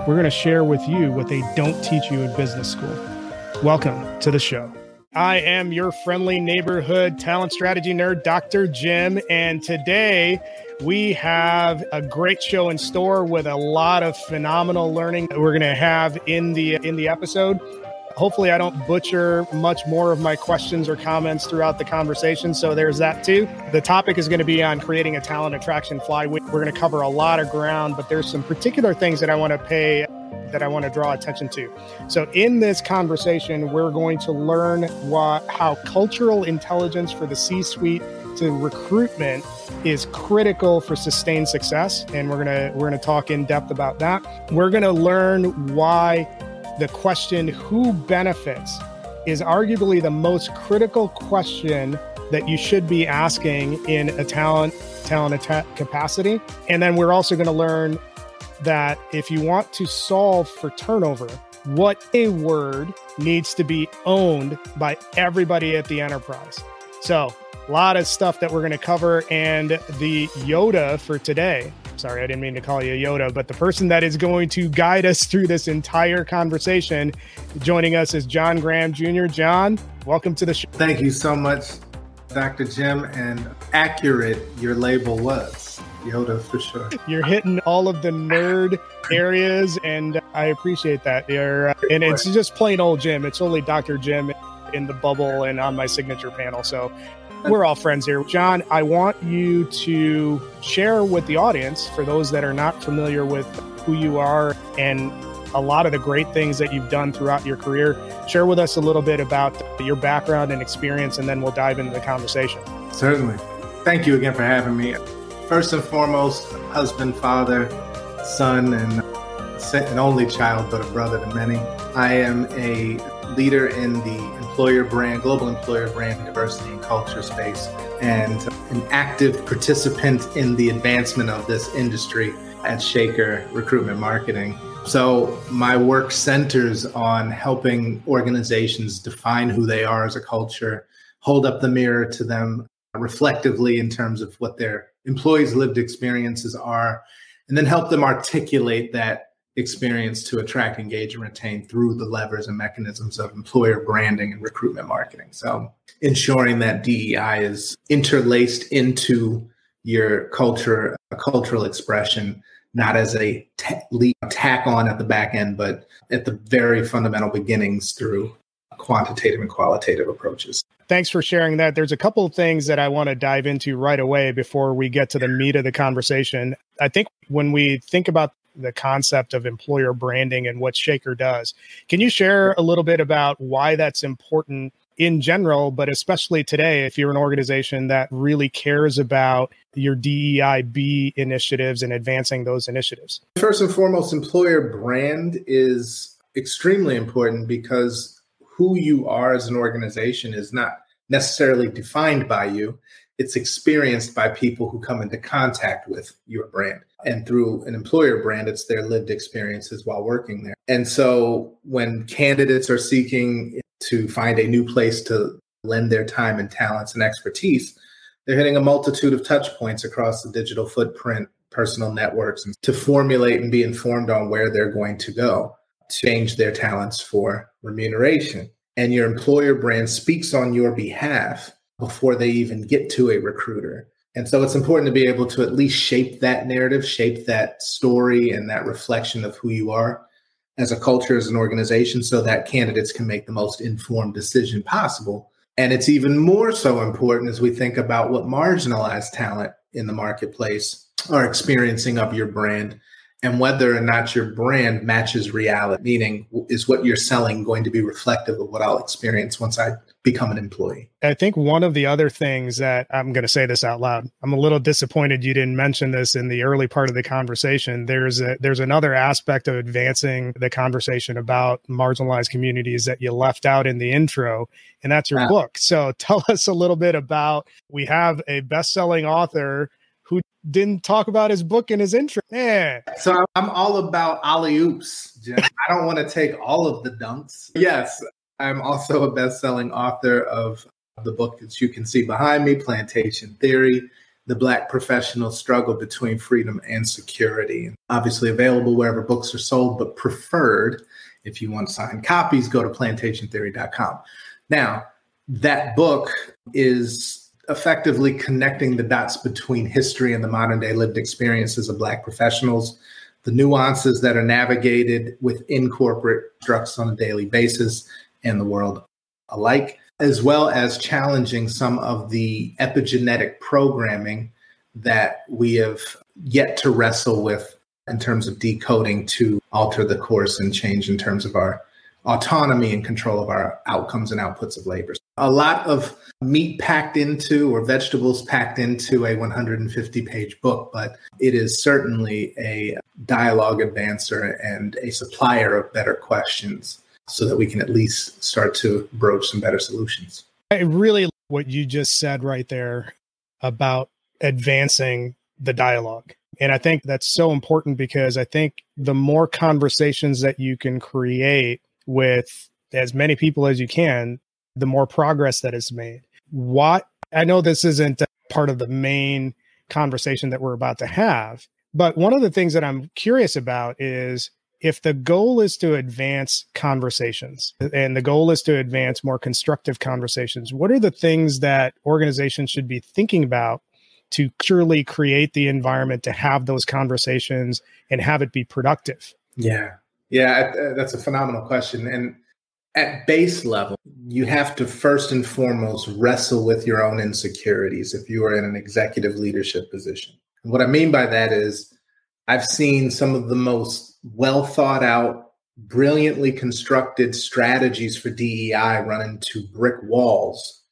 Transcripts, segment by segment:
We're going to share with you what they don't teach you in business school. Welcome to the show. I am your friendly neighborhood talent strategy nerd, Dr. Jim. And today we have a great show in store with a lot of phenomenal learning that we're going to have in the in the episode. Hopefully, I don't butcher much more of my questions or comments throughout the conversation. So there's that too. The topic is going to be on creating a talent attraction flywheel. We're going to cover a lot of ground, but there's some particular things that I want to pay that I want to draw attention to. So, in this conversation, we're going to learn what, how cultural intelligence for the C suite to recruitment is critical for sustained success and we're going to we're going to talk in depth about that we're going to learn why the question who benefits is arguably the most critical question that you should be asking in a talent talent capacity and then we're also going to learn that if you want to solve for turnover, what a word needs to be owned by everybody at the enterprise. So, a lot of stuff that we're going to cover. And the Yoda for today, sorry, I didn't mean to call you Yoda, but the person that is going to guide us through this entire conversation joining us is John Graham Jr. John, welcome to the show. Thank you so much, Dr. Jim. And accurate your label was. Yoda for sure. You're hitting all of the nerd areas, and I appreciate that. You're, uh, and it's just plain old Jim. It's only Dr. Jim in the bubble and on my signature panel. So we're all friends here. John, I want you to share with the audience, for those that are not familiar with who you are and a lot of the great things that you've done throughout your career, share with us a little bit about your background and experience, and then we'll dive into the conversation. Certainly. Thank you again for having me first and foremost, husband, father, son, and an only child, but a brother to many. I am a leader in the employer brand, global employer brand diversity and culture space, and an active participant in the advancement of this industry at Shaker Recruitment Marketing. So, my work centers on helping organizations define who they are as a culture, hold up the mirror to them reflectively in terms of what their employees' lived experiences are, and then help them articulate that experience to attract, engage, and retain through the levers and mechanisms of employer branding and recruitment marketing. So, ensuring that DEI is interlaced into your culture, a cultural expression, not as a t- tack on at the back end, but at the very fundamental beginnings through quantitative and qualitative approaches. Thanks for sharing that. There's a couple of things that I want to dive into right away before we get to the meat of the conversation. I think when we think about the concept of employer branding and what Shaker does, can you share a little bit about why that's important in general, but especially today, if you're an organization that really cares about your DEIB initiatives and advancing those initiatives? First and foremost, employer brand is extremely important because who you are as an organization is not necessarily defined by you. It's experienced by people who come into contact with your brand. And through an employer brand, it's their lived experiences while working there. And so when candidates are seeking to find a new place to lend their time and talents and expertise, they're hitting a multitude of touch points across the digital footprint, personal networks, to formulate and be informed on where they're going to go change their talents for remuneration. And your employer brand speaks on your behalf before they even get to a recruiter. And so it's important to be able to at least shape that narrative, shape that story and that reflection of who you are as a culture, as an organization, so that candidates can make the most informed decision possible. And it's even more so important as we think about what marginalized talent in the marketplace are experiencing of your brand and whether or not your brand matches reality, meaning is what you're selling going to be reflective of what I'll experience once I become an employee. I think one of the other things that I'm going to say this out loud. I'm a little disappointed you didn't mention this in the early part of the conversation. There's a there's another aspect of advancing the conversation about marginalized communities that you left out in the intro, and that's your ah. book. So tell us a little bit about we have a best-selling author who didn't talk about his book in his intro. Yeah. So I'm all about alley oops. I don't want to take all of the dunks. Yes, I'm also a best-selling author of the book that you can see behind me, Plantation Theory. The Black professional struggle between freedom and security. Obviously available wherever books are sold, but preferred if you want signed copies, go to plantationtheory.com. Now, that book is effectively connecting the dots between history and the modern day lived experiences of Black professionals, the nuances that are navigated within corporate structures on a daily basis and the world alike, as well as challenging some of the epigenetic programming that we have yet to wrestle with in terms of decoding to alter the course and change in terms of our autonomy and control of our outcomes and outputs of labor. A lot of meat packed into or vegetables packed into a 150 page book, but it is certainly a dialogue advancer and a supplier of better questions so that we can at least start to broach some better solutions. I really like what you just said right there about advancing the dialogue. And I think that's so important because I think the more conversations that you can create with as many people as you can, the more progress that is made. What I know this isn't part of the main conversation that we're about to have, but one of the things that I'm curious about is if the goal is to advance conversations and the goal is to advance more constructive conversations, what are the things that organizations should be thinking about to surely create the environment to have those conversations and have it be productive? Yeah. Yeah, uh, that's a phenomenal question. And at base level, you have to first and foremost wrestle with your own insecurities if you are in an executive leadership position. And what I mean by that is, I've seen some of the most well thought out, brilliantly constructed strategies for DEI run into brick walls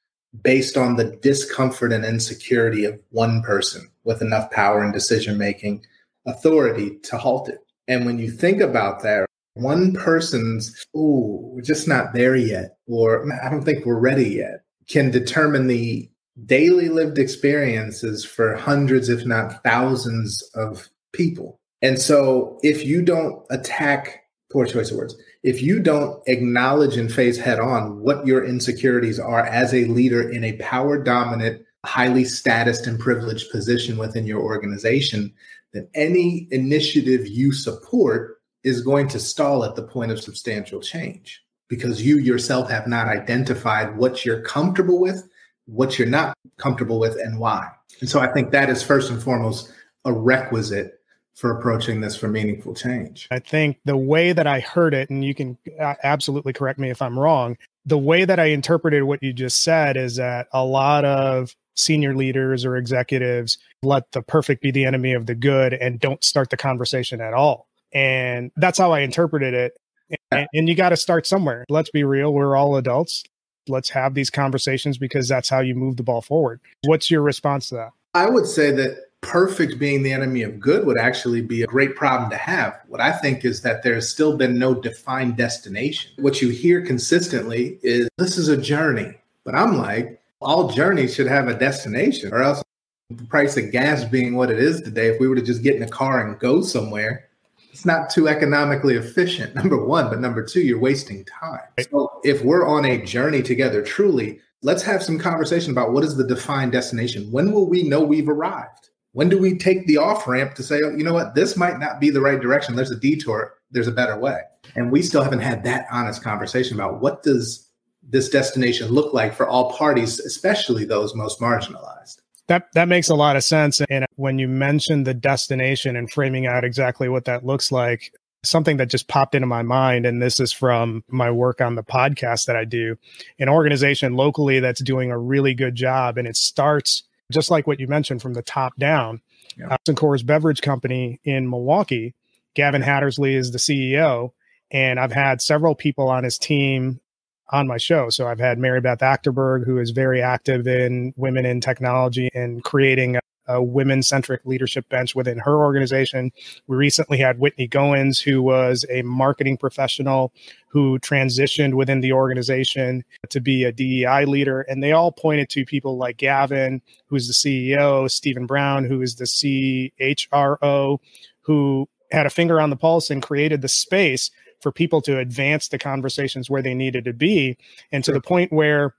based on the discomfort and insecurity of one person with enough power and decision making authority to halt it. And when you think about that, one person's, oh, we're just not there yet, or I don't think we're ready yet, can determine the daily lived experiences for hundreds, if not thousands of people. And so if you don't attack, poor choice of words, if you don't acknowledge and face head on what your insecurities are as a leader in a power dominant, highly statused and privileged position within your organization, then any initiative you support is going to stall at the point of substantial change because you yourself have not identified what you're comfortable with, what you're not comfortable with, and why. And so I think that is first and foremost a requisite for approaching this for meaningful change. I think the way that I heard it, and you can uh, absolutely correct me if I'm wrong, the way that I interpreted what you just said is that a lot of senior leaders or executives let the perfect be the enemy of the good and don't start the conversation at all. And that's how I interpreted it. And, and you got to start somewhere. Let's be real. We're all adults. Let's have these conversations because that's how you move the ball forward. What's your response to that? I would say that perfect being the enemy of good would actually be a great problem to have. What I think is that there's still been no defined destination. What you hear consistently is this is a journey. But I'm like, all journeys should have a destination, or else the price of gas being what it is today, if we were to just get in a car and go somewhere, it's not too economically efficient, number one. But number two, you're wasting time. So if we're on a journey together, truly, let's have some conversation about what is the defined destination. When will we know we've arrived? When do we take the off ramp to say, oh, you know what, this might not be the right direction. There's a detour. There's a better way. And we still haven't had that honest conversation about what does this destination look like for all parties, especially those most marginalized. That that makes a lot of sense. And when you mentioned the destination and framing out exactly what that looks like, something that just popped into my mind, and this is from my work on the podcast that I do, an organization locally that's doing a really good job, and it starts just like what you mentioned from the top down. Yeah. Uh, Coors Beverage Company in Milwaukee Gavin Hattersley is the CEO, and I've had several people on his team on my show. So I've had Mary Beth Achterberg, who is very active in women in technology and creating a, a women centric leadership bench within her organization. We recently had Whitney Goins, who was a marketing professional who transitioned within the organization to be a DEI leader. And they all pointed to people like Gavin, who's the CEO, Stephen Brown, who is the CHRO, who had a finger on the pulse and created the space for people to advance the conversations where they needed to be and to the point where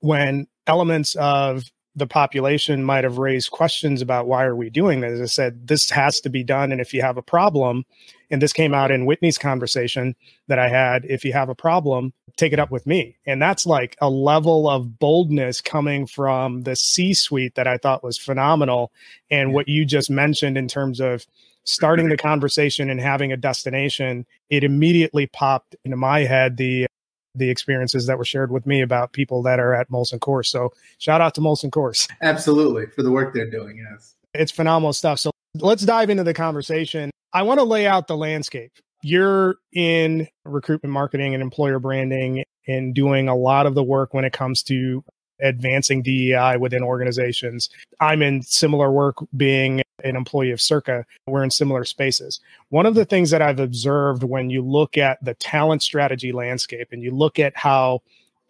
when elements of the population might have raised questions about why are we doing this. I said this has to be done, and if you have a problem, and this came out in Whitney's conversation that I had, if you have a problem, take it up with me, and that's like a level of boldness coming from the C-suite that I thought was phenomenal, and what you just mentioned in terms of starting the conversation and having a destination, it immediately popped into my head the the experiences that were shared with me about people that are at Molson Coors. So shout out to Molson Coors. Absolutely for the work they're doing. Yes. It's phenomenal stuff. So let's dive into the conversation. I want to lay out the landscape. You're in recruitment marketing and employer branding and doing a lot of the work when it comes to advancing DEI within organizations. I'm in similar work being an employee of Circa. We're in similar spaces. One of the things that I've observed when you look at the talent strategy landscape and you look at how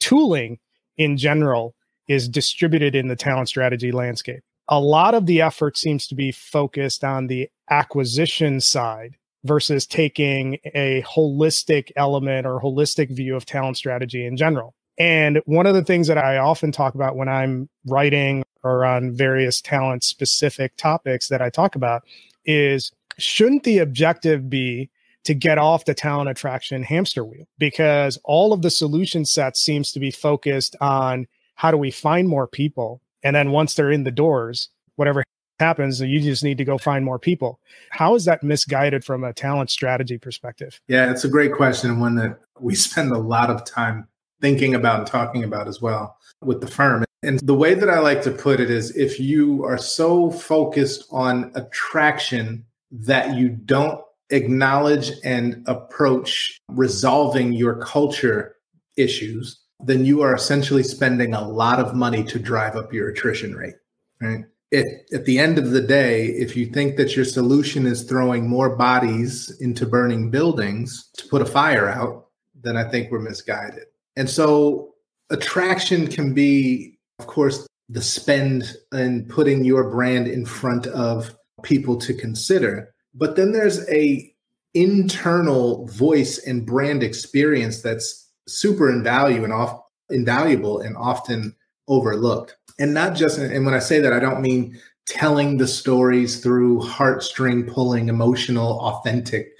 tooling in general is distributed in the talent strategy landscape, a lot of the effort seems to be focused on the acquisition side versus taking a holistic element or holistic view of talent strategy in general. And one of the things that I often talk about when I'm writing or on various talent specific topics that I talk about is shouldn't the objective be to get off the talent attraction hamster wheel? Because all of the solution sets seems to be focused on how do we find more people? And then once they're in the doors, whatever happens, you just need to go find more people. How is that misguided from a talent strategy perspective? Yeah, it's a great question, one that we spend a lot of time thinking about and talking about as well with the firm. And the way that I like to put it is if you are so focused on attraction that you don't acknowledge and approach resolving your culture issues, then you are essentially spending a lot of money to drive up your attrition rate. Right. If, at the end of the day, if you think that your solution is throwing more bodies into burning buildings to put a fire out, then I think we're misguided. And so attraction can be, of course, the spend and putting your brand in front of people to consider. But then there's a internal voice and brand experience that's super invaluable and off, invaluable and often overlooked. And not just, and when I say that, I don't mean telling the stories through heartstring pulling, emotional, authentic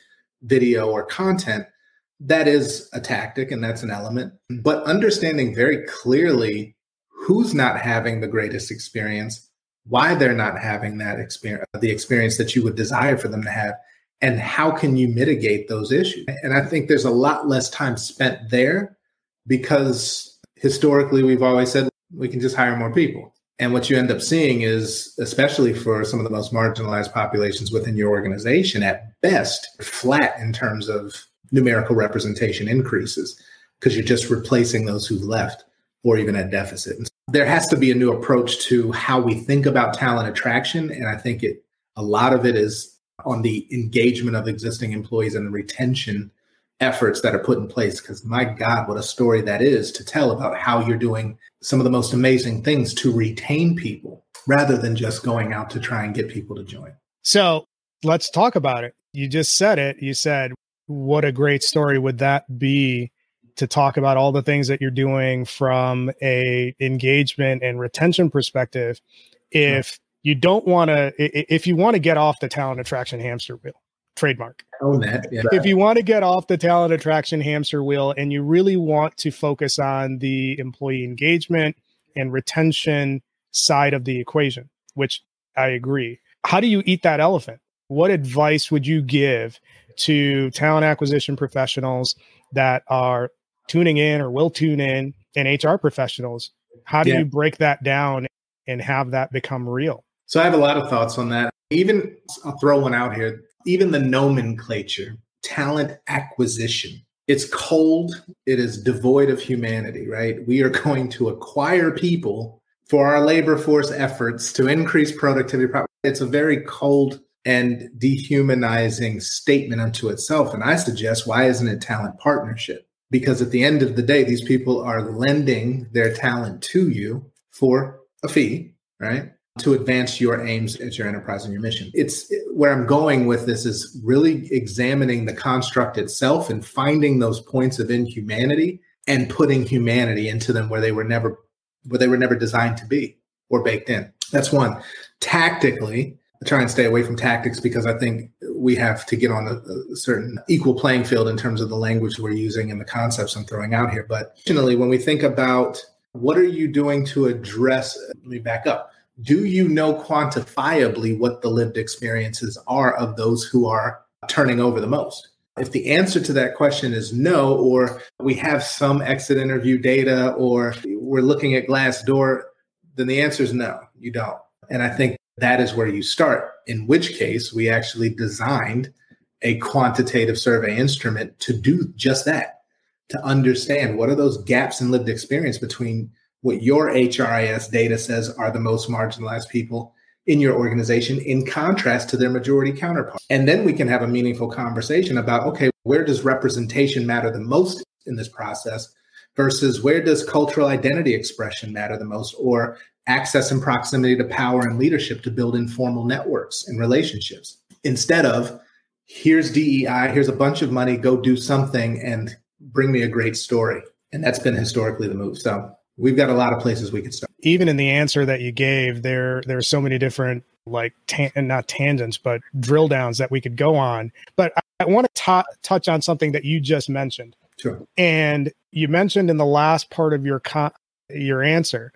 video or content, that is a tactic and that's an element. But understanding very clearly who's not having the greatest experience, why they're not having that experience, the experience that you would desire for them to have, and how can you mitigate those issues? And I think there's a lot less time spent there because historically we've always said we can just hire more people. And what you end up seeing is, especially for some of the most marginalized populations within your organization, at best, flat in terms of numerical representation increases because you're just replacing those who left or even at deficit. And there has to be a new approach to how we think about talent attraction. And I think it a lot of it is on the engagement of existing employees and the retention efforts that are put in place. Because my God, what a story that is to tell about how you're doing some of the most amazing things to retain people rather than just going out to try and get people to join. So let's talk about it. You just said it. You said what a great story would that be to talk about all the things that you're doing from a engagement and retention perspective if you don't want to if you want to get off the talent attraction hamster wheel trademark. Own that yeah. if you want to get off the talent attraction hamster wheel and you really want to focus on the employee engagement and retention side of the equation which i agree. How do you eat that elephant? What advice would you give to talent acquisition professionals that are tuning in or will tune in and HR professionals? How do yeah. you break that down and have that become real? So I have a lot of thoughts on that. Even I'll throw one out here. even the nomenclature, talent acquisition. It's cold, it is devoid of humanity, right? We are going to acquire people for our labor force efforts to increase productivity. It's a very cold and dehumanizing statement unto itself. And I suggest, why isn't it talent partnership? Because at the end of the day, these people are lending their talent to you for a fee, right? To advance your aims at your enterprise and your mission. It's where I'm going with this is really examining the construct itself and finding those points of inhumanity and putting humanity into them where they were never where they were never designed to be or baked in. That's one. Tactically, try and stay away from tactics because I think we have to get on a, a, certain equal playing field in terms of the language we're using and the concepts I'm throwing out here. But additionally, when we think about what are you doing to address, let me back up. Do you know quantifiably what the lived experiences are of those who are turning over the most? If the answer to that question is no, or we have some exit interview data, or we're looking at Glassdoor, then the answer is no, you don't. And I think that is where you start, in which case we actually designed a quantitative survey instrument to do just that, to understand what are those gaps in lived experience between what your HRIS data says are the most marginalized people in your organization in contrast to their majority counterpart. And then we can have a meaningful conversation about okay, where does representation matter the most in this process versus where does cultural identity expression matter the most or access and proximity to power and leadership to build informal networks and relationships instead of here's DEI, here's a bunch of money, go do something and bring me a great story. And that's been historically the move. So we've got a lot of places we could start. Even in the answer that you gave, there there are so many different like tan- not tangents, but drill downs that we could go on. But I, I want to touch on something that you just mentioned. Sure. And you mentioned in the last part of your con- your answer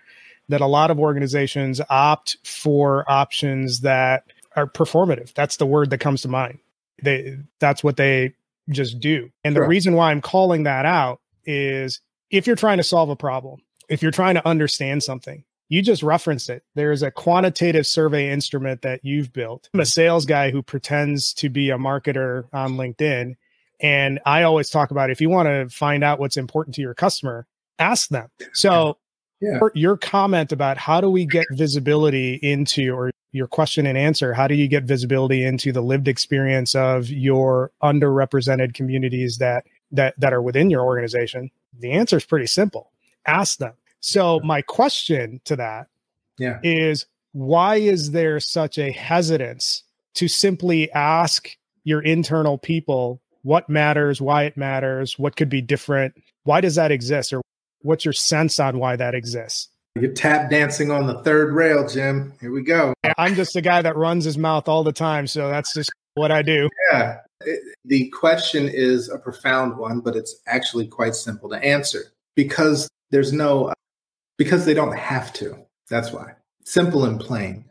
that a lot of organizations opt for options that are performative. That's the word that comes to mind. They that's what they just do. And the reason why I'm calling that out is if you're trying to solve a problem, if you're trying to understand something, you just referenced it. There's a quantitative survey instrument that you've built. I'm a sales guy who pretends to be a marketer on LinkedIn. And I always talk about if you want to find out what's important to your customer, ask them. So yeah. your, your comment about how do we get visibility into or your question and answer, how do you get visibility into the lived experience of your underrepresented communities that that that are within your organization? The answer is pretty simple. Ask them. So my question to that yeah. is why is there such a hesitance to simply ask your internal people what matters, why it matters, what could be different? Why does that exist? Or what's your sense on why that exists? You're tap dancing on the third rail, Jim. Here we go. I'm just a guy that runs his mouth all the time. So that's just what I do. Yeah. It, the question is a profound one, but it's actually quite simple to answer because there's no, uh, because they don't have to. That's why. Simple and plain.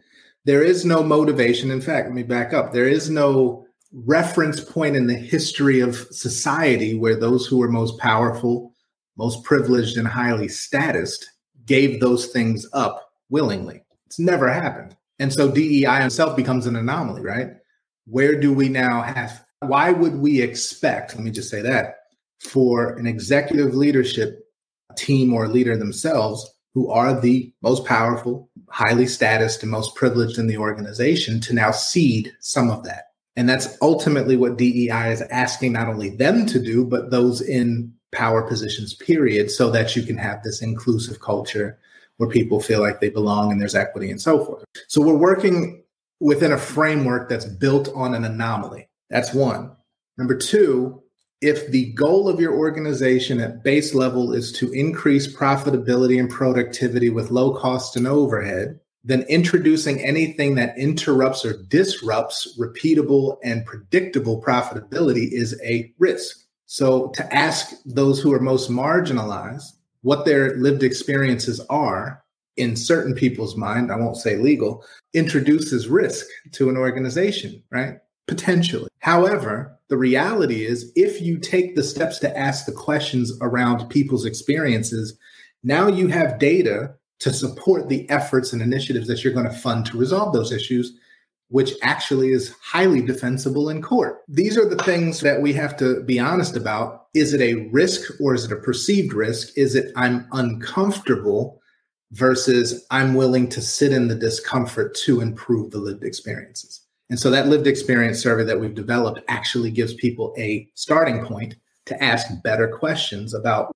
There is no motivation. In fact, let me back up. There is no reference point in the history of society where those who were most powerful, most privileged, and highly statused gave those things up willingly. It's never happened. And so DEI itself becomes an anomaly, right? Where do we now have, why would we expect, let me just say that, for an executive leadership team or leader themselves who are the most powerful, highly statused, and most privileged in the organization to now cede some of that? And that's ultimately what DEI is asking not only them to do, but those in power positions, period, so that you can have this inclusive culture where people feel like they belong and there's equity and so forth. So we're working within a framework that's built on an anomaly. That's one. Number two, if the goal of your organization at base level is to increase profitability and productivity with low cost and overhead, then introducing anything that interrupts or disrupts repeatable and predictable profitability is a risk. So, to ask those who are most marginalized what their lived experiences are in certain people's mind, I won't say legal, introduces risk to an organization, right? Potentially. However, the reality is if you take the steps to ask the questions around people's experiences, now you have data to support the efforts and initiatives that you're going to fund to resolve those issues. Which actually is highly defensible in court. These are the things that we have to be honest about. Is it a risk or is it a perceived risk? Is it I'm uncomfortable versus I'm willing to sit in the discomfort to improve the lived experiences? And so that lived experience survey that we've developed actually gives people a starting point to ask better questions about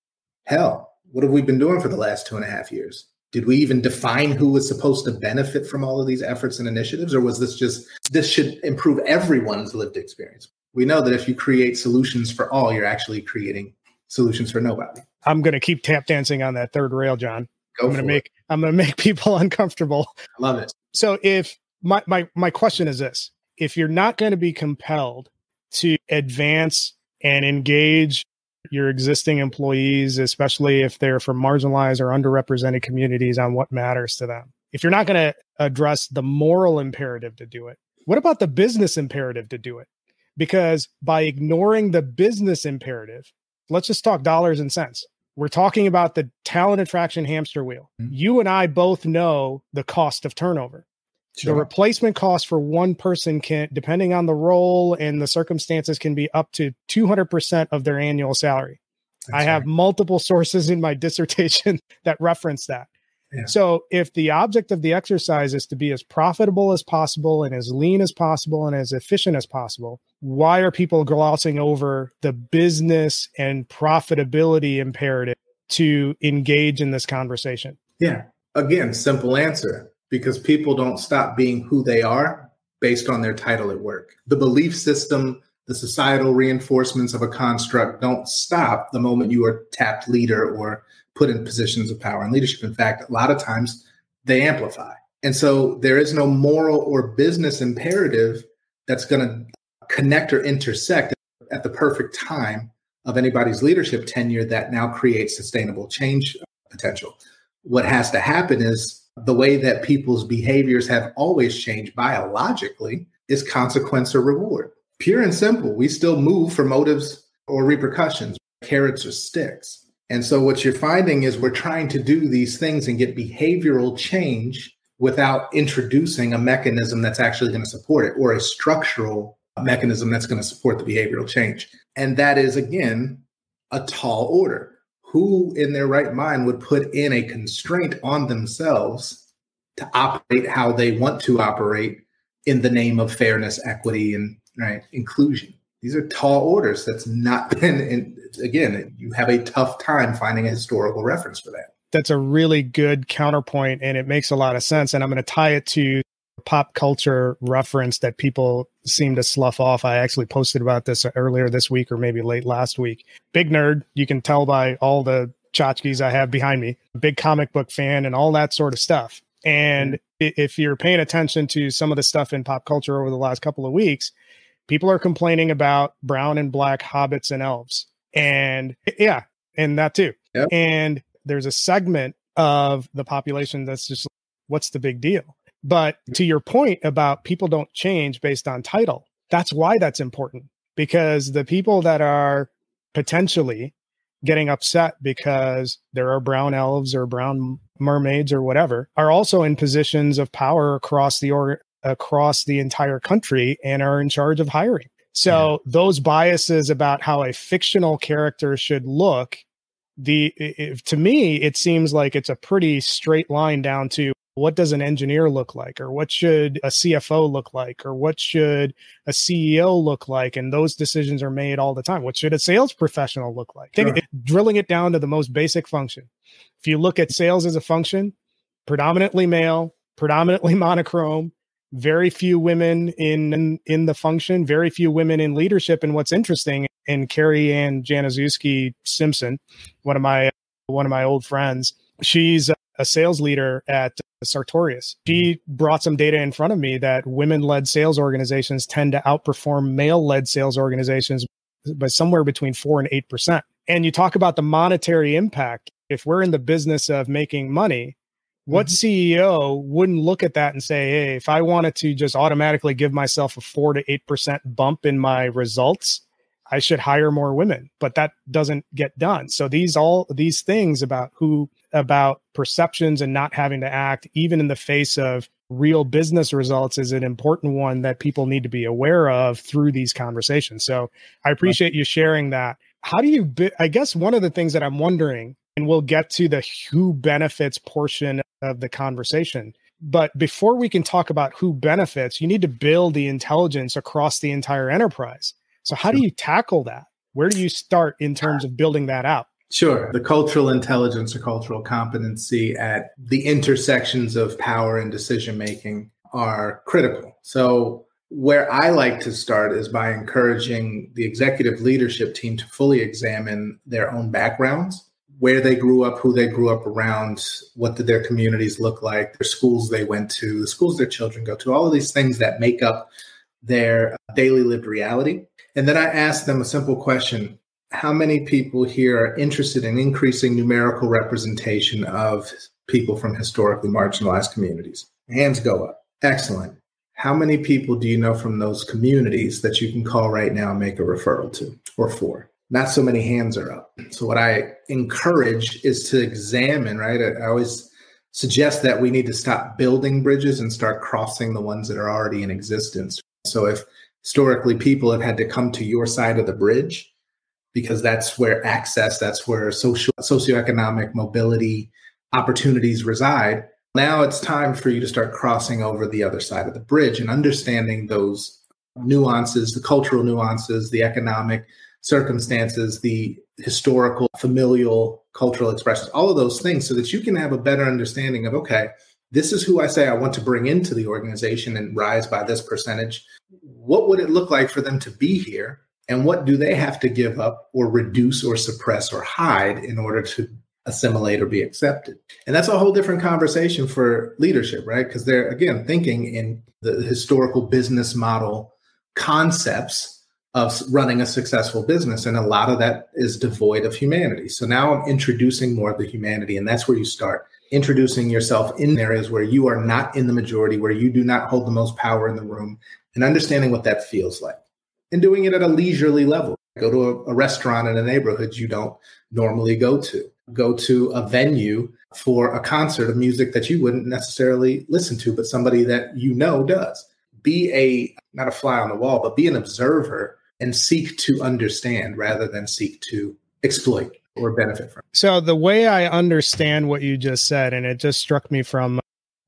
hell, what have we been doing for the last two and a half years? Did we even define who was supposed to benefit from all of these efforts and initiatives? Or was this just, this should improve everyone's lived experience? We know that if you create solutions for all, you're actually creating solutions for nobody. I'm going to keep tap dancing on that third rail, John. Go I'm going to for make, I'm going to make people uncomfortable. I love it. So if my, my, my question is this, if you're not going to be compelled to advance and engage your existing employees, especially if they're from marginalized or underrepresented communities, on what matters to them. If you're not going to address the moral imperative to do it, what about the business imperative to do it? Because by ignoring the business imperative, let's just talk dollars and cents. We're talking about the talent attraction hamster wheel. Mm-hmm. You and I both know the cost of turnover. Sure. The replacement cost for one person can, depending on the role and the circumstances, can be up to 200% of their annual salary. That's I have right. multiple sources in my dissertation that reference that. Yeah. So, if the object of the exercise is to be as profitable as possible and as lean as possible and as efficient as possible, why are people glossing over the business and profitability imperative to engage in this conversation? Yeah. Again, simple answer because people don't stop being who they are based on their title at work. The belief system, the societal reinforcements of a construct don't stop the moment you are tapped leader or put in positions of power and leadership. In fact, a lot of times they amplify. And so there is no moral or business imperative that's going to connect or intersect at the perfect time of anybody's leadership tenure that now creates sustainable change potential. What has to happen is the way that people's behaviors have always changed biologically is consequence or reward. Pure and simple. We still move for motives or repercussions, carrots or sticks. And so what you're finding is we're trying to do these things and get behavioral change without introducing a mechanism that's actually going to support it or a structural mechanism that's going to support the behavioral change. And that is, again, a tall order who in their right mind would put in a constraint on themselves to operate how they want to operate in the name of fairness, equity, and right inclusion? These are tall orders. That's not been. In, again, you have a tough time finding a historical reference for that. That's a really good counterpoint, and it makes a lot of sense. And I'm going to tie it to pop culture reference that people seem to slough off. I actually posted about this earlier this week or maybe late last week. Big nerd, you can tell by all the tchotchkes I have behind me. Big comic book fan and all that sort of stuff. And if you're paying attention to some of the stuff in pop culture over the last couple of weeks, people are complaining about brown and black hobbits and elves. And yeah, and that too. Yep. And there's a segment of the population that's just what's the big deal? But to your point about people don't change based on title, that's why that's important because the people that are potentially getting upset because there are brown elves or brown mermaids or whatever are also in positions of power across the or across the entire country and are in charge of hiring. So yeah. those biases about how a fictional character should look the if, to me it seems like it's a pretty straight line down to what does an engineer look like or what should a cfo look like or what should a ceo look like? And those decisions are made all the time. What should a sales professional look like? Sure. it, drilling it down to the most basic function. If you look at sales as a function predominantly male predominantly monochrome very few women in, in, in the function very few women in leadership. And what's interesting and carrie ann januszewski simpson one of my one of my old friends she's a sales leader at Sartorius. She brought some data in front of me that women led sales organizations tend to outperform male led sales organizations by somewhere between four and 8%. And you talk about the monetary impact. If we're in the business of making money, what mm-hmm. CEO wouldn't look at that and say, Hey, if I wanted to just automatically give myself a four to 8% bump in my results, I should hire more women, but that doesn't get done. So these all these things about who about perceptions and not having to act even in the face of real business results is an important one that people need to be aware of through these conversations. So I appreciate you sharing that. How do you, I guess one of the things that I'm wondering, and we'll get to the who benefits portion of the conversation. But before we can talk about who benefits, you need to build the intelligence across the entire enterprise. So, how do you tackle that? Where do you start in ah. terms of building that out? Sure. The cultural intelligence or cultural competency at the intersections of power and decision making are critical. So, where I like to start is by encouraging the executive leadership team to fully examine their own backgrounds, where they grew up, who they grew up around, what did their communities look like, their schools they went to, the schools their children go to, all of these things that make up their daily lived reality. And then I ask them a simple question how many people here are interested in increasing numerical representation of people from historically marginalized communities? Hands go up. Excellent. How many people do you know from those communities that you can call right now and make a referral to or for? Not so many hands are up. So, what I encourage is to examine, right? I always suggest that we need to stop building bridges and start crossing the ones that are already in existence. So, if historically people have had to come to your side of the bridge, because that's where access, that's where social socioeconomic mobility opportunities reside. Now it's time for you to start crossing over the other side of the bridge and understanding those nuances, the cultural nuances, the economic circumstances, the historical, familial, cultural expressions, all of those things, so that you can have a better understanding of okay, this is who I say I want to bring into the organization and rise by this percentage. What would it look like for them to be here? and what do they have to give up or reduce or suppress or hide in order to assimilate or be accepted and that's a whole different conversation for leadership right because they're again thinking in the historical business model concepts of running a successful business and a lot of that is devoid of humanity so now i'm introducing more of the humanity and that's where you start introducing yourself in areas where you are not in the majority where you do not hold the most power in the room and understanding what that feels like and doing it at a leisurely level. Go to a, a restaurant in a neighborhood you don't normally go to. Go to a venue for a concert of music that you wouldn't necessarily listen to, but somebody that you know does. Be a, not a fly on the wall, but be an observer and seek to understand rather than seek to exploit or benefit from. So, the way I understand what you just said, and it just struck me from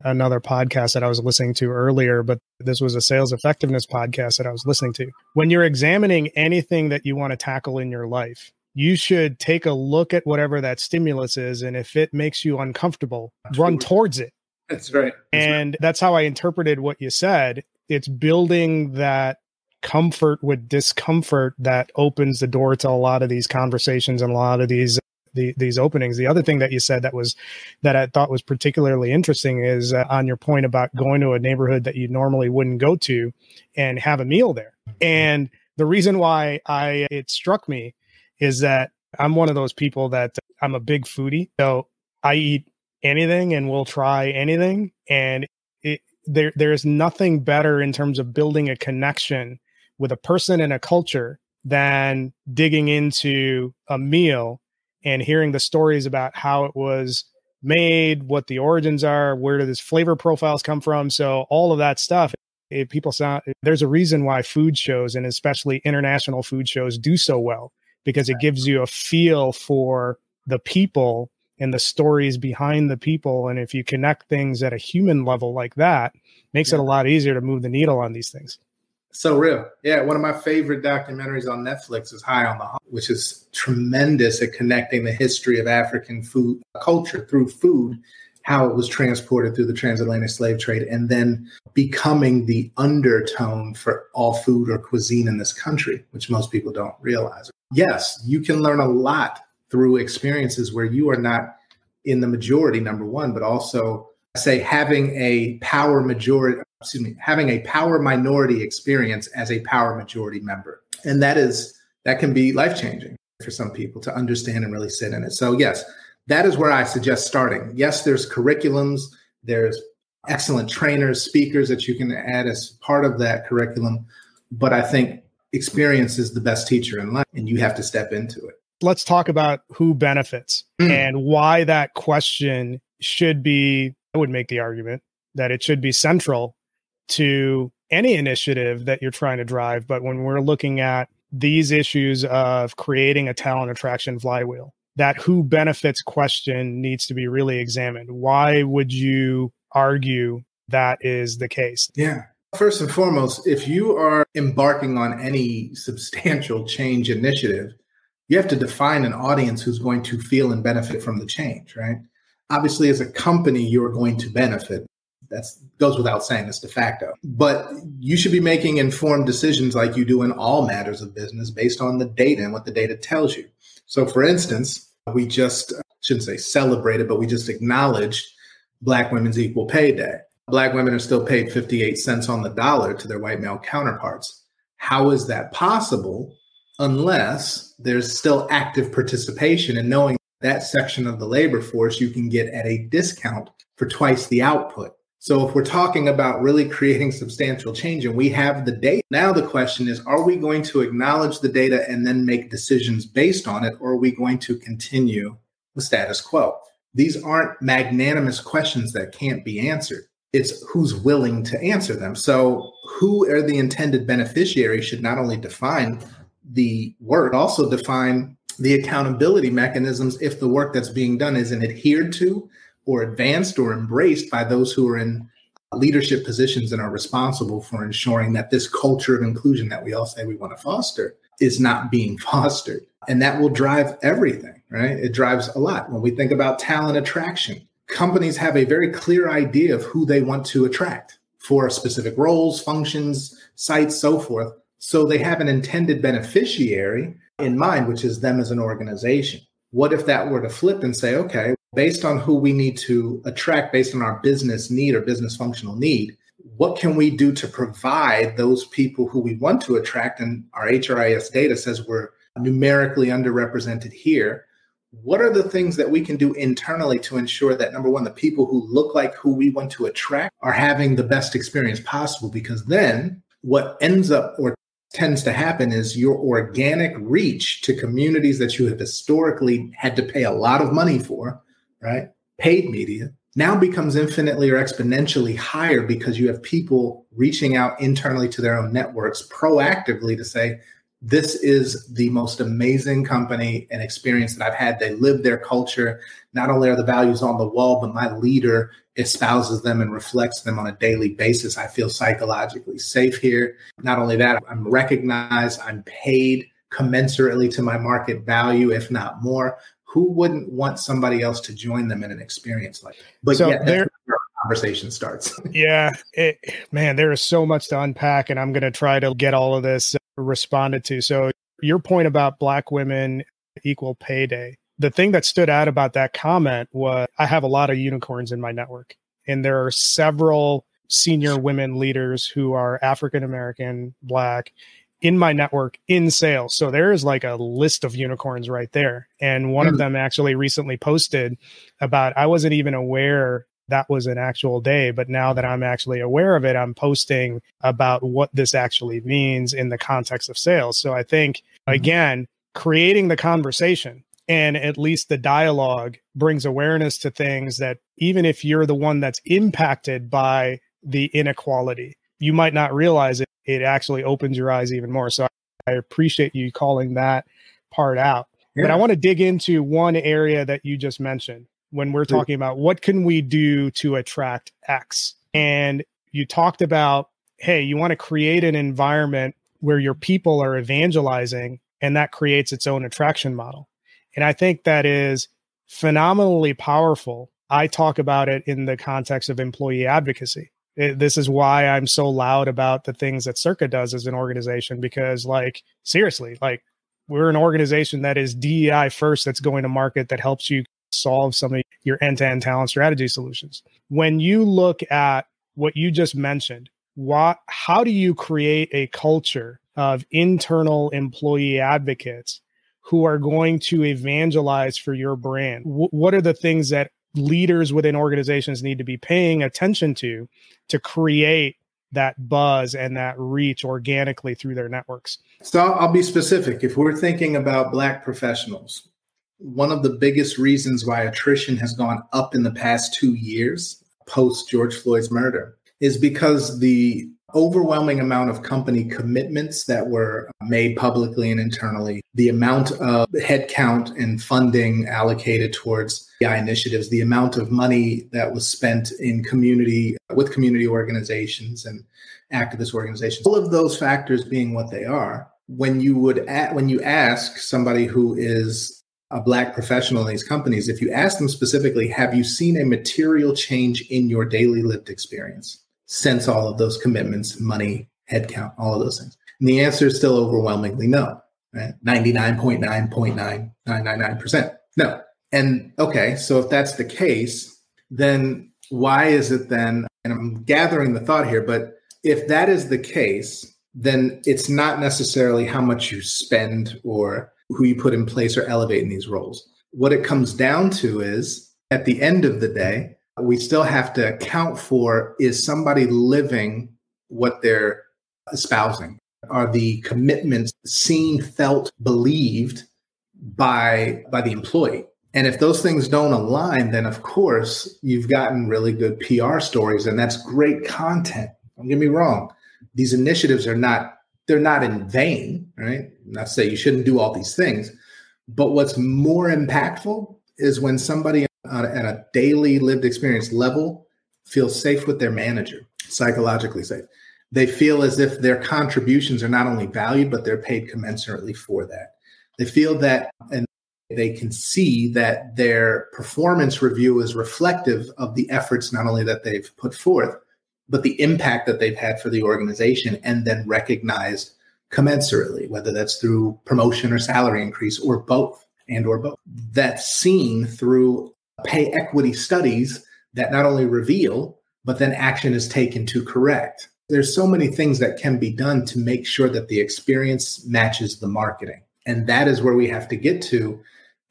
another podcast that I was listening to earlier, but this was a sales effectiveness podcast that I was listening to. When you're examining anything that you want to tackle in your life, you should take a look at whatever that stimulus is. And if it makes you uncomfortable, run towards it. That's right. That's and right. that's how I interpreted what you said. It's building that comfort with discomfort that opens the door to a lot of these conversations and a lot of these the, these openings. The other thing that you said that was that I thought was particularly interesting is uh, on your point about going to a neighborhood that you normally wouldn't go to and have a meal there. And the reason why I it struck me is that I'm one of those people that I'm a big foodie. So I eat anything and will try anything and it, there there's nothing better in terms of building a connection with a person and a culture than digging into a meal and hearing the stories about how it was made, what the origins are, where do these flavor profiles come from. So all of that stuff. If people sound there's a reason why food shows and especially international food shows do so well because it gives you a feel for the people and the stories behind the people and if you connect things at a human level like that makes yeah. it a lot easier to move the needle on these things so real. Yeah, one of my favorite documentaries on Netflix is High on the which is tremendous at connecting the history of African food culture through food, how it was transported through the transatlantic slave trade, and then becoming the undertone for all food or cuisine in this country, which most people don't realize. Yes, you can learn a lot through experiences where you are not in the majority, number one, but also say having a power majority excuse me, having a power minority experience as a power majority member. And that is, that can be life changing for some people to understand and really sit in it. So, yes, that is where I suggest starting. Yes, there's curriculums, there's excellent trainers, speakers that you can add as part of that curriculum. But I think experience is the best teacher in life, and you have to step into it. Let's talk about who benefits mm. and why that question should be, I would make the argument, that it should be central to any initiative that you're trying to drive. But when we're looking at these issues of creating a talent attraction flywheel, that who benefits question needs to be really examined. Why would you argue that is the case? Yeah. First and foremost, if you are embarking on any substantial change initiative, you have to define an audience who's going to feel and benefit from the change, right? Obviously, as a company, you're going to benefit. That goes without saying, it's de facto. But you should be making informed decisions like you do in all matters of business based on the data and what the data tells you. So, for instance, we just shouldn't say celebrated, but we just acknowledged Black Women's Equal Pay Day. Black women are still paid 58 cents on the dollar to their white male counterparts. How is that possible unless there's still active participation and knowing that section of the labor force you can get at a discount for twice the output? So if we're talking about really creating substantial change and we have the data, now the question is are we going to acknowledge the data and then make decisions based on it, or are we going to continue the status quo? These aren't magnanimous questions that can't be answered. It's who's willing to answer them. So, who are the intended beneficiaries should not only define the work, also define the accountability mechanisms if the work that's being done isn't adhered to or advanced or embraced by those who are in leadership positions and are responsible for ensuring that this culture of inclusion that we all say we want to foster is not being fostered. And that will drive everything, right? It drives a lot. When we think about talent attraction, companies have a very clear idea of who they want to attract for specific roles, functions, sites, so forth. So they have an intended beneficiary in mind, which is them as an organization. What if that were to flip and say, okay, based on who we need to attract, based on our business need or business functional need, what can we do to provide those people who we want to attract? And our HRIS data says we're numerically underrepresented here. What are the things that we can do internally to ensure that number one, the people who look like who we want to attract are having the best experience possible? Because then what ends up or tends to happen is your organic reach to communities that you have historically had to pay a lot of money for right? Paid media now becomes infinitely or exponentially higher because you have people reaching out internally to their own networks proactively to say, this is the most amazing company and experience that I've had. They live their culture. Not only are the values on the wall, but my leader espouses them and reflects them on a daily basis. I feel psychologically safe here. Not only that, I'm recognized, I'm paid commensurately to my market value, if not more who wouldn't want somebody else to join them in an experience like that? But so yet, there, conversation starts. yeah, it, man, there is so much to unpack, and I'm going to try to get all of this uh, responded to. So, your point about Black women equal pay day. The thing that stood out about that comment was I have a lot of unicorns in my network, and there are several senior women leaders who are African American, Black, in my network in sales. So there is like a list of unicorns right there. And one mm. of hmm. them actually recently posted about I wasn't even aware that was an actual day, but now that I'm actually aware of it, I'm posting about what this actually means in the context of sales. So I think mm. again, creating the conversation and at least the dialogue brings awareness to things that even if you're the one that's impacted by the inequality, you might not realize it it actually opens your eyes even more. So I appreciate you calling that part out. Yeah. But I want to dig into one area that you just mentioned when we're talking about what can we do to attract X. And you talked about, hey, you want to create an environment where your people are evangelizing and that creates its own attraction model. And I think that is phenomenally powerful. I talk about it in the context of employee advocacy it, this is why I'm so loud about the things that Circa does as an organization because, like, seriously, like, we're an organization that is DEI first that's going to market that helps you solve some of your end to end talent strategy solutions. When you look at what you just mentioned, what, how do you create a culture of internal employee advocates who are going to evangelize for your brand? W- what are the things that leaders within organizations need to be paying attention to to create that buzz and that reach organically through their networks. So I'll be specific. If we're thinking about Black professionals, one of the biggest reasons why attrition has gone up in the past two years post George Floyd's murder is because the overwhelming amount of company commitments that were made publicly and internally, the amount of headcount and funding allocated towards DI initiatives, the amount of money that was spent in community with community organizations and activist organizations, all of those factors being what they are, when you would when you ask somebody who is a black professional in these companies, if you ask them specifically, have you seen a material change in your daily lived experience? Since all of those commitments, money, headcount, all of those things? And the answer is still overwhelmingly no, right? 99.9.9999%. No. And okay, so if that's the case, then why is it then, and I'm gathering the thought here, but if that is the case, then it's not necessarily how much you spend or who you put in place or elevate in these roles. What it comes down to is at the end of the day, we still have to account for is somebody living what they're espousing? Are the commitments seen, felt, believed by by the employee? And if those things don't align, then of course you've gotten really good PR stories, and that's great content. Don't get me wrong; these initiatives are not they're not in vain, right? Not say you shouldn't do all these things, but what's more impactful is when somebody at daily lived experience level feel safe with their manager, psychologically safe. They feel as if their contributions are not only valued, but they're paid commensurately for that. They feel that, and they can see that their performance review is reflective of the efforts not only that they've put forth, but the impact that they've had for the organization and then recognized commensurately, whether that's through promotion or salary increase or both and or both. That's seen through pay equity studies that not only reveal, but then action is taken to correct. There's so many things that can be done to make sure that the experience matches the marketing. And that is where we have to get to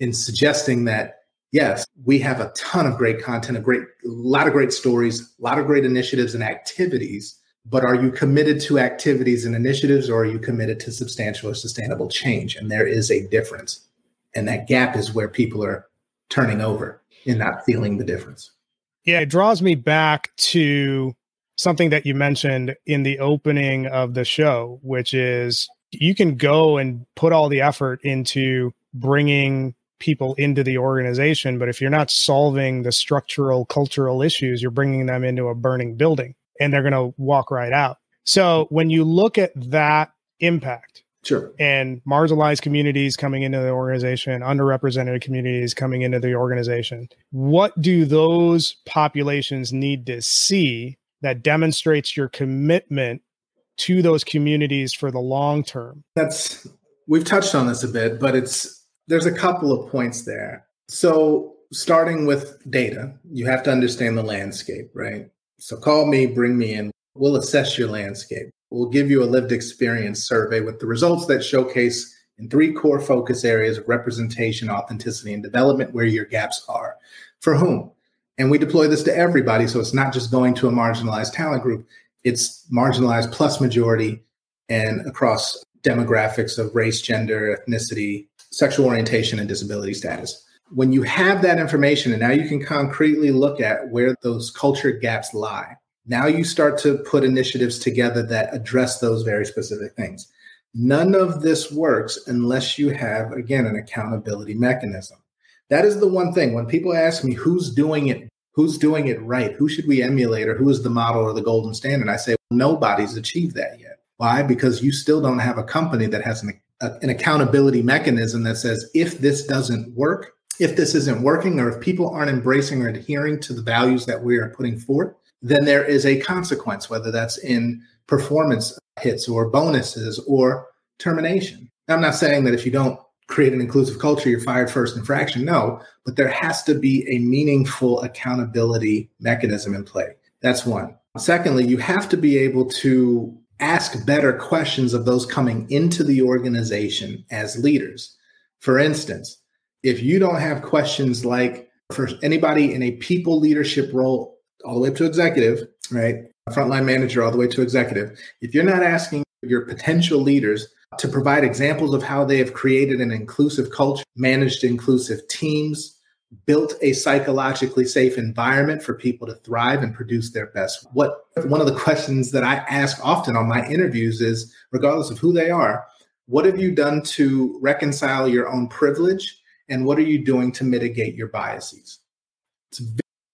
in suggesting that, yes, we have a ton of great content, a great, a lot of great stories, a lot of great initiatives and activities. But are you committed to activities and initiatives or are you committed to substantial or sustainable change? And there is a difference. And that gap is where people are turning over in not feeling the difference. Yeah, it draws me back to something that you mentioned in the opening of the show, which is you can go and put all the effort into bringing people into the organization, but if you're not solving the structural cultural issues, you're bringing them into a burning building and they're going to walk right out. So when you look at that impact, Sure. And marginalized communities coming into the organization, underrepresented communities coming into the organization. What do those populations need to see that demonstrates your commitment to those communities for the long term? That's we've touched on this a bit, but it's there's a couple of points there. So starting with data, you have to understand the landscape, right? So call me, bring me in. We'll assess your landscape. We'll give you a lived experience survey with the results that showcase in three core focus areas of representation, authenticity, and development where your gaps are. For whom? And we deploy this to everybody. So it's not just going to a marginalized talent group, it's marginalized plus majority and across demographics of race, gender, ethnicity, sexual orientation, and disability status. When you have that information, and now you can concretely look at where those culture gaps lie, now you start to put initiatives together that address those very specific things. None of this works unless you have, again, an accountability mechanism. That is the one thing. When people ask me who's doing it, who's doing it right, who should we emulate, or who is the model or the golden standard, I say well, nobody's achieved that yet. Why? Because you still don't have a company that has an, a, an accountability mechanism that says if this doesn't work, if this isn't working, or if people aren't embracing or adhering to the values that we are putting forth, then there is a consequence, whether that's in performance hits or bonuses or termination. I'm not saying that if you don't create an inclusive culture, you're fired first infraction. No, but there has to be a meaningful accountability mechanism in play. That's one. Secondly, you have to be able to ask better questions of those coming into the organization as leaders. For instance, if you don't have questions like for anybody in a people leadership role all the way up to executive, right? Frontline manager all the way to executive. If you're not asking your potential leaders to provide examples of how they have created an inclusive culture, managed inclusive teams, built a psychologically safe environment for people to thrive and produce their best. What one of the questions that I ask often on my interviews is regardless of who they are, what have you done to reconcile your own privilege and what are you doing to mitigate your biases? It's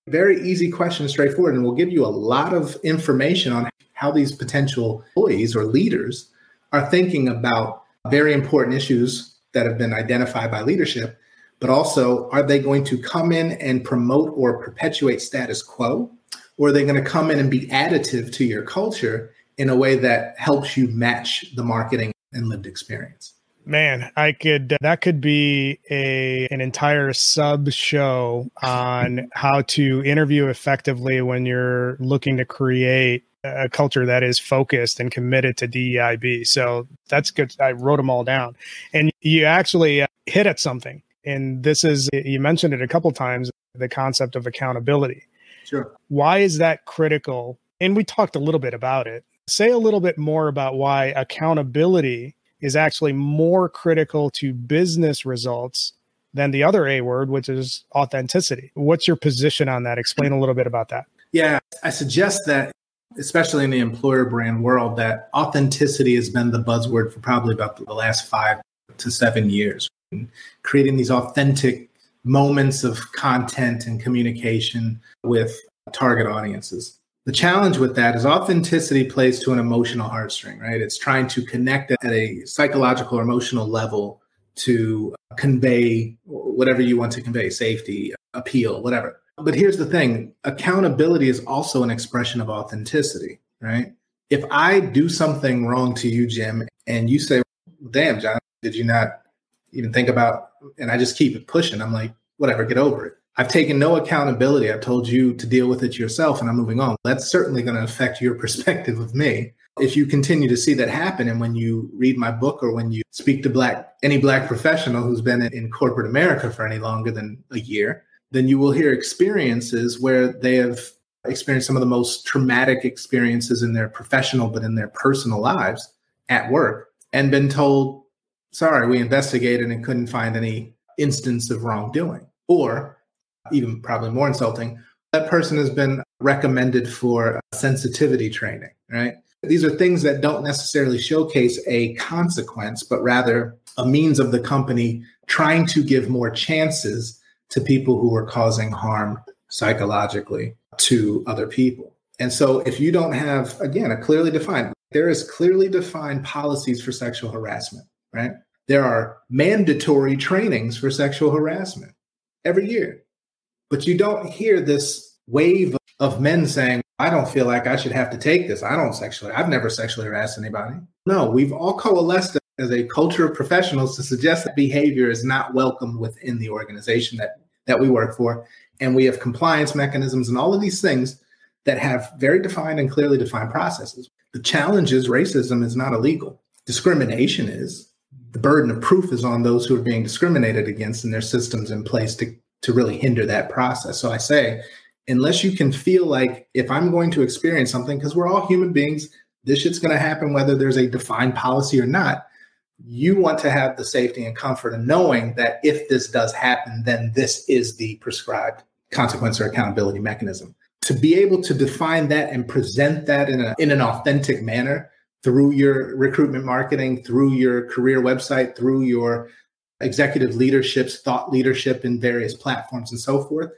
very easy question, straightforward, and will give you a lot of information on how these potential employees or leaders are thinking about very important issues that have been identified by leadership but also are they going to come in and promote or perpetuate status quo? Or are they going to come in and be additive to your culture in a way that helps you match the marketing and lived experience? Man, I could that could be a an entire sub show on how to interview effectively when you're looking to create a culture that is focused and committed to DEIB. So that's good. I wrote them all down. And you actually uh, hit at something and this is, you mentioned it a couple times, the concept of accountability. Sure. Why is that critical? And we talked a little bit about it. Say a little bit more about why accountability is actually more critical to business results than the other A word, which is authenticity. What's your position on that? Explain a little bit about that. Yeah, I suggest that, especially in the employer brand world, that authenticity has been the buzzword for probably about the last five to seven years creating these authentic moments of content and communication with target audiences. The challenge with that is authenticity plays to an emotional heartstring, right? It's trying to connect at a psychological or emotional level to convey whatever you want to convey safety, appeal, whatever. But here's the thing accountability is also an expression of authenticity, right? If I do something wrong to you, Jim, and you say, damn, John, did you not even think about, and I just keep it pushing. I'm like, whatever, get over it. I've taken no accountability. I've told you to deal with it yourself and I'm moving on. That's certainly going to affect your perspective of me. If you continue to see that happen and when you read my book or when you speak to black any black professional who's been in corporate America for any longer than a year, then you will hear experiences where they have experienced some of the most traumatic experiences in their professional but in their personal lives at work and been told sorry, we investigated and couldn't find any instance of wrongdoing. Or, even probably more insulting, that person has been recommended for uh, sensitivity training, right? These are things that don't necessarily showcase a consequence, but rather a means of the company trying to give more chances to people who are causing harm psychologically to other people. And so, if you don't have, again, a clearly defined, there is clearly defined policies for sexual harassment right? There are mandatory trainings for sexual harassment every year. But you don't hear this wave of men saying, I don't feel like I should have to take this. I don't sexually, I've never sexually harassed anybody. No, we've all coalesced as a culture of professionals to suggest that behavior is not welcome within the organization that, that we work for. And we have compliance mechanisms and all of these things that have very defined and clearly defined processes. The challenge is racism is not illegal. Discrimination is the burden of proof is on those who are being discriminated against and their systems in place to, to really hinder that process. So I say, unless you can feel like if I'm going to experience something, because we're all human beings, this shit's going to happen whether there's a defined policy or not. You want to have the safety and comfort of knowing that if this does happen, then this is the prescribed consequence or accountability mechanism. To be able to define that and present that in, a, in an authentic manner through your recruitment marketing, through your career website, through your executive leadership's thought leadership in various platforms and so forth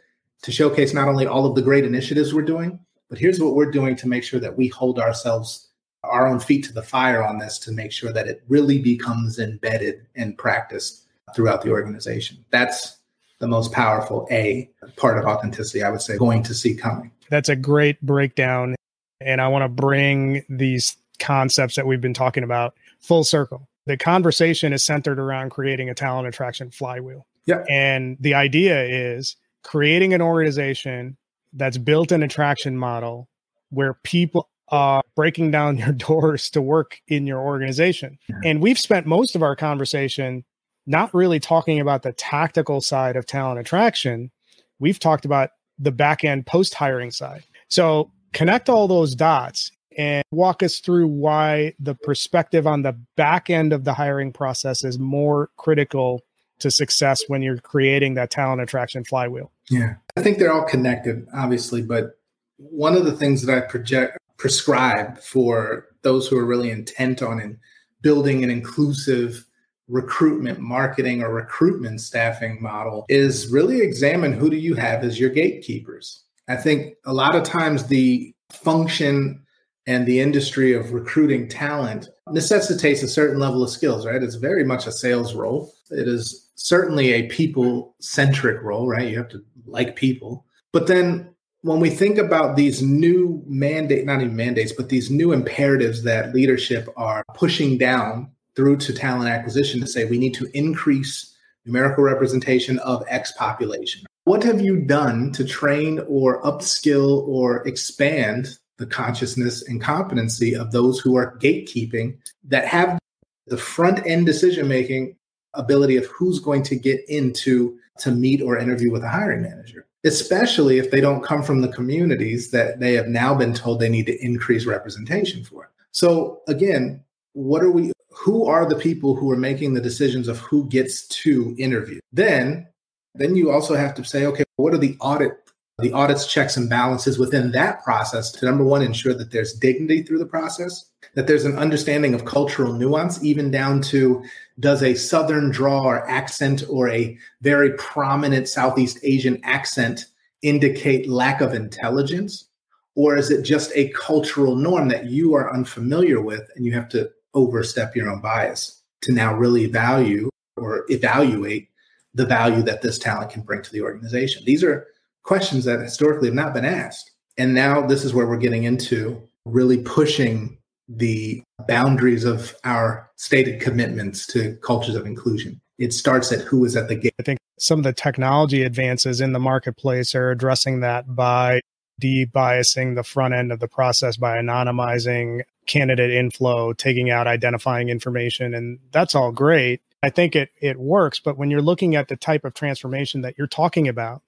to showcase not only all of the great initiatives we're doing, but here's what we're doing to make sure that we hold ourselves our own feet to the fire on this to make sure that it really becomes embedded and practiced throughout the organization. That's the most powerful A part of authenticity, I would say, going to see coming. That's a great breakdown. And I want to bring these concepts that we've been talking about full circle. The conversation is centered around creating a talent attraction flywheel. Yeah. And the idea is creating an organization that's built an attraction model where people are breaking down your doors to work in your organization. Yeah. And we've spent most of our conversation not really talking about the tactical side of talent attraction. We've talked about the back end post hiring side. So connect all those dots and walk us through why the perspective on the back end of the hiring process is more critical to success when you're creating that talent attraction flywheel. Yeah. I think they're all connected, obviously, but one of the things that I project prescribe for those who are really intent on in building an inclusive recruitment marketing or recruitment staffing model is really examine who do you have as your gatekeepers. I think a lot of times the function and the industry of recruiting talent necessitates a certain level of skills, right? It's very much a sales role. It is certainly a people centric role, right? You have to like people. But then when we think about these new mandate, not even mandates, but these new imperatives that leadership are pushing down through to talent acquisition to say we need to increase numerical representation of X population. What have you done to train or upskill or expand the consciousness and competency of those who are gatekeeping that have the front end decision making ability of who's going to get into to meet or interview with a hiring manager? especially if they don't come from the communities that they have now been told they need to increase representation for. So again, what are we who are the people who are making the decisions of who gets to interview? Then then you also have to say okay, what are the audit the audits checks and balances within that process to number one ensure that there's dignity through the process that there's an understanding of cultural nuance even down to does a southern draw or accent or a very prominent southeast asian accent indicate lack of intelligence? Or is it just a cultural norm that you are unfamiliar with and you have to overstep your own bias to now really value or evaluate the value that this talent can bring to the organization? These are questions that historically have not been asked. And now this is where we're getting into really pushing the boundaries of our stated commitments to cultures of inclusion. It starts at who is at the gate. I think some of the technology advances in the marketplace are addressing that by de-biasing the front end of the process by anonymizing candidate inflow, taking out identifying information and that's all great. I think it it works, but when you're looking at the type of transformation that you're talking about,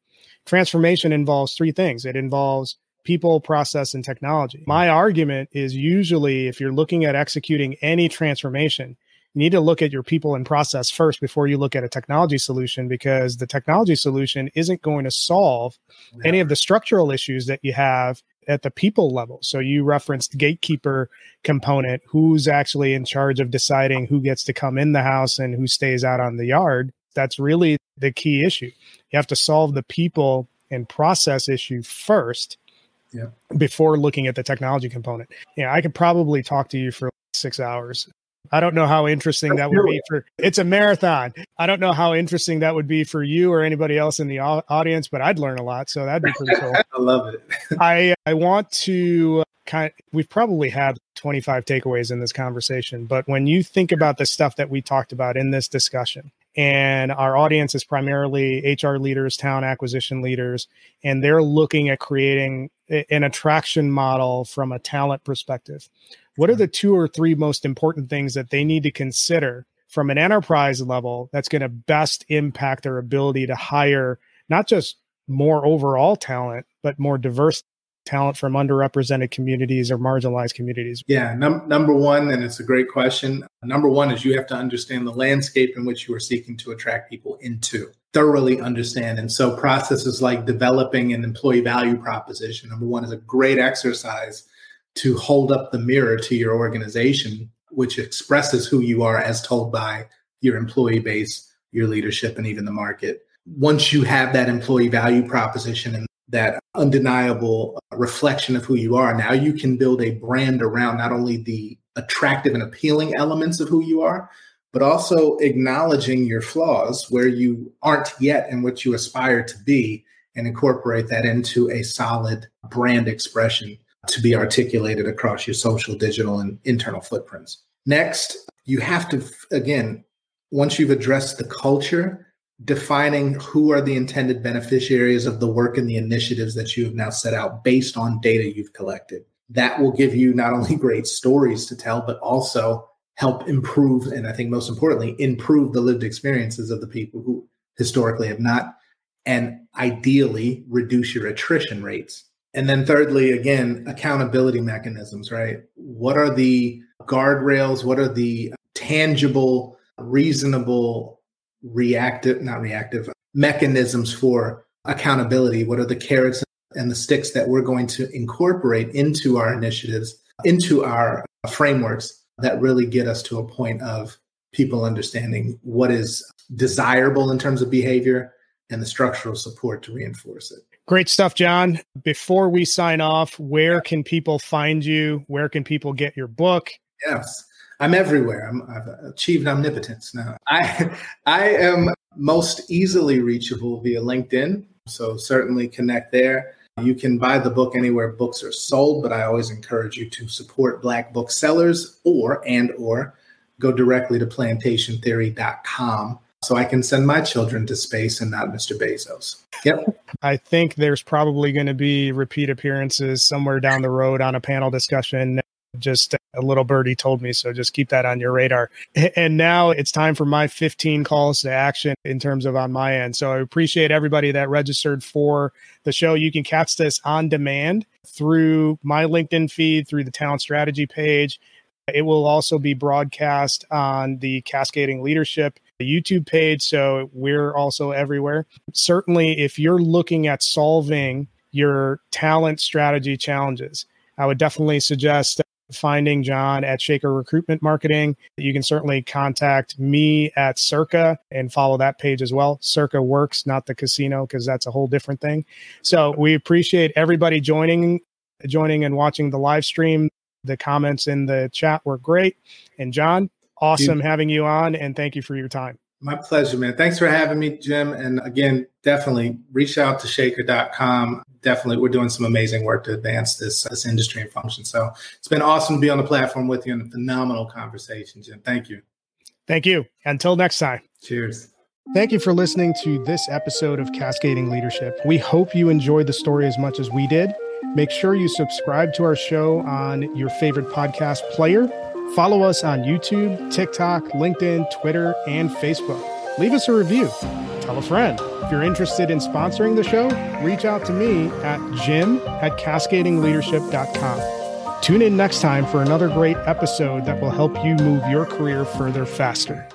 transformation involves three things it involves people, process, and technology. My argument is usually if you're looking at executing any transformation, you need to look at your people and process first before you look at a technology solution because the technology solution isn't going to solve any of the structural issues that you have at the people level. So you referenced gatekeeper component, who's actually in charge of deciding who gets to come in the house and who stays out on the yard. That's really the key issue. You have to solve the people and process issue first yeah. before looking at the technology component. Yeah, I could probably talk to you for six hours. I don't know how interesting that would be for it's a marathon. I don't know how interesting that would be for you or anybody else in the audience, but I'd learn a lot. So that'd be pretty cool. I love it. I I want to uh, kind of, we've probably had 25 takeaways in this conversation, but when you think about the stuff that we talked about in this discussion and our audience is primarily HR leaders, talent acquisition leaders, and they're looking at creating an attraction model from a talent perspective. What are the two or three most important things that they need to consider from an enterprise level that's going to best impact their ability to hire not just more overall talent, but more diverse talent from underrepresented communities or marginalized communities? Yeah, num- number one, and it's a great question. Number one is you have to understand the landscape in which you are seeking to attract people into, thoroughly understand. And so, processes like developing an employee value proposition, number one, is a great exercise to hold up the mirror to your organization, which expresses who you are as told by your employee base, your leadership, and even the market. Once you have that employee value proposition and that undeniable uh, reflection of who you are. Now you can build a brand around not only the attractive and appealing elements of who you are, but also acknowledging your flaws where you aren't yet and what you aspire to be, and incorporate that into a solid brand expression to be articulated across your social, digital, and internal footprints. Next, you have to, again, once you've addressed the culture, defining who are the intended beneficiaries of the work and the initiatives that you have now set out based on data you've collected. That will give you not only great stories to tell, but also help improve, and I think most importantly, improve the lived experiences of the people who historically have not, and ideally reduce your attrition rates. And then, thirdly, again, accountability mechanisms, right? What are the guardrails? What are the tangible, reasonable reactive, not reactive, mechanisms for accountability? What are the carrots and the sticks that we're going to incorporate into our initiatives, into our frameworks that really get us to a point of people understanding what is desirable in terms of behavior and the structural support to reinforce it. Great stuff, John. Before we sign off, where can people find you? Where can people get your book? Yes, I'm everywhere. i have achieved omnipotence now. I I am most easily reachable via LinkedIn, so certainly connect there. You can buy the book anywhere books are sold, but I always encourage you to support Black booksellers or and or go directly to plantationtheory.com so I can send my children to space and not Mr. Bezos. Yep. I think there's probably going to be repeat appearances somewhere down the road on a panel discussion. Just a little birdie told me, so just keep that on your radar. And now it's time for my 15 calls to action in terms of on my end. So I appreciate everybody that registered for the show. You can catch this on demand through my LinkedIn feed, through the talent strategy page. It will also be broadcast on the Cascading Leadership YouTube page. So we're also everywhere. Certainly, if you're looking at solving your talent strategy challenges, I would definitely suggest finding John at Shaker Recruitment Marketing. You can certainly contact me at Circa and follow that page as well. Circa works, not the casino, because that's a whole different thing. So we appreciate everybody joining, joining and watching the live stream. The comments in the chat were great. And John, awesome having you on and thank you for your time. My pleasure, man. Thanks for having me, Jim. And again, definitely reach out to shaker.com. Definitely, we're doing some amazing work to advance this, uh, this industry and function. So it's been awesome to be on the platform with you and a phenomenal conversation, Jim. Thank you. Thank you. Until next time. Cheers. Thank you for listening to this episode of Cascading Leadership. We hope you enjoyed the story as much as we did. Make sure you subscribe to our show on your favorite podcast player Follow us on YouTube, TikTok, LinkedIn, Twitter, and Facebook. Leave us a review. Tell a friend. If you're interested in sponsoring the show, reach out to me at jim at cascadingleadership.com. Tune in next time for another great episode that will help you move your career further faster.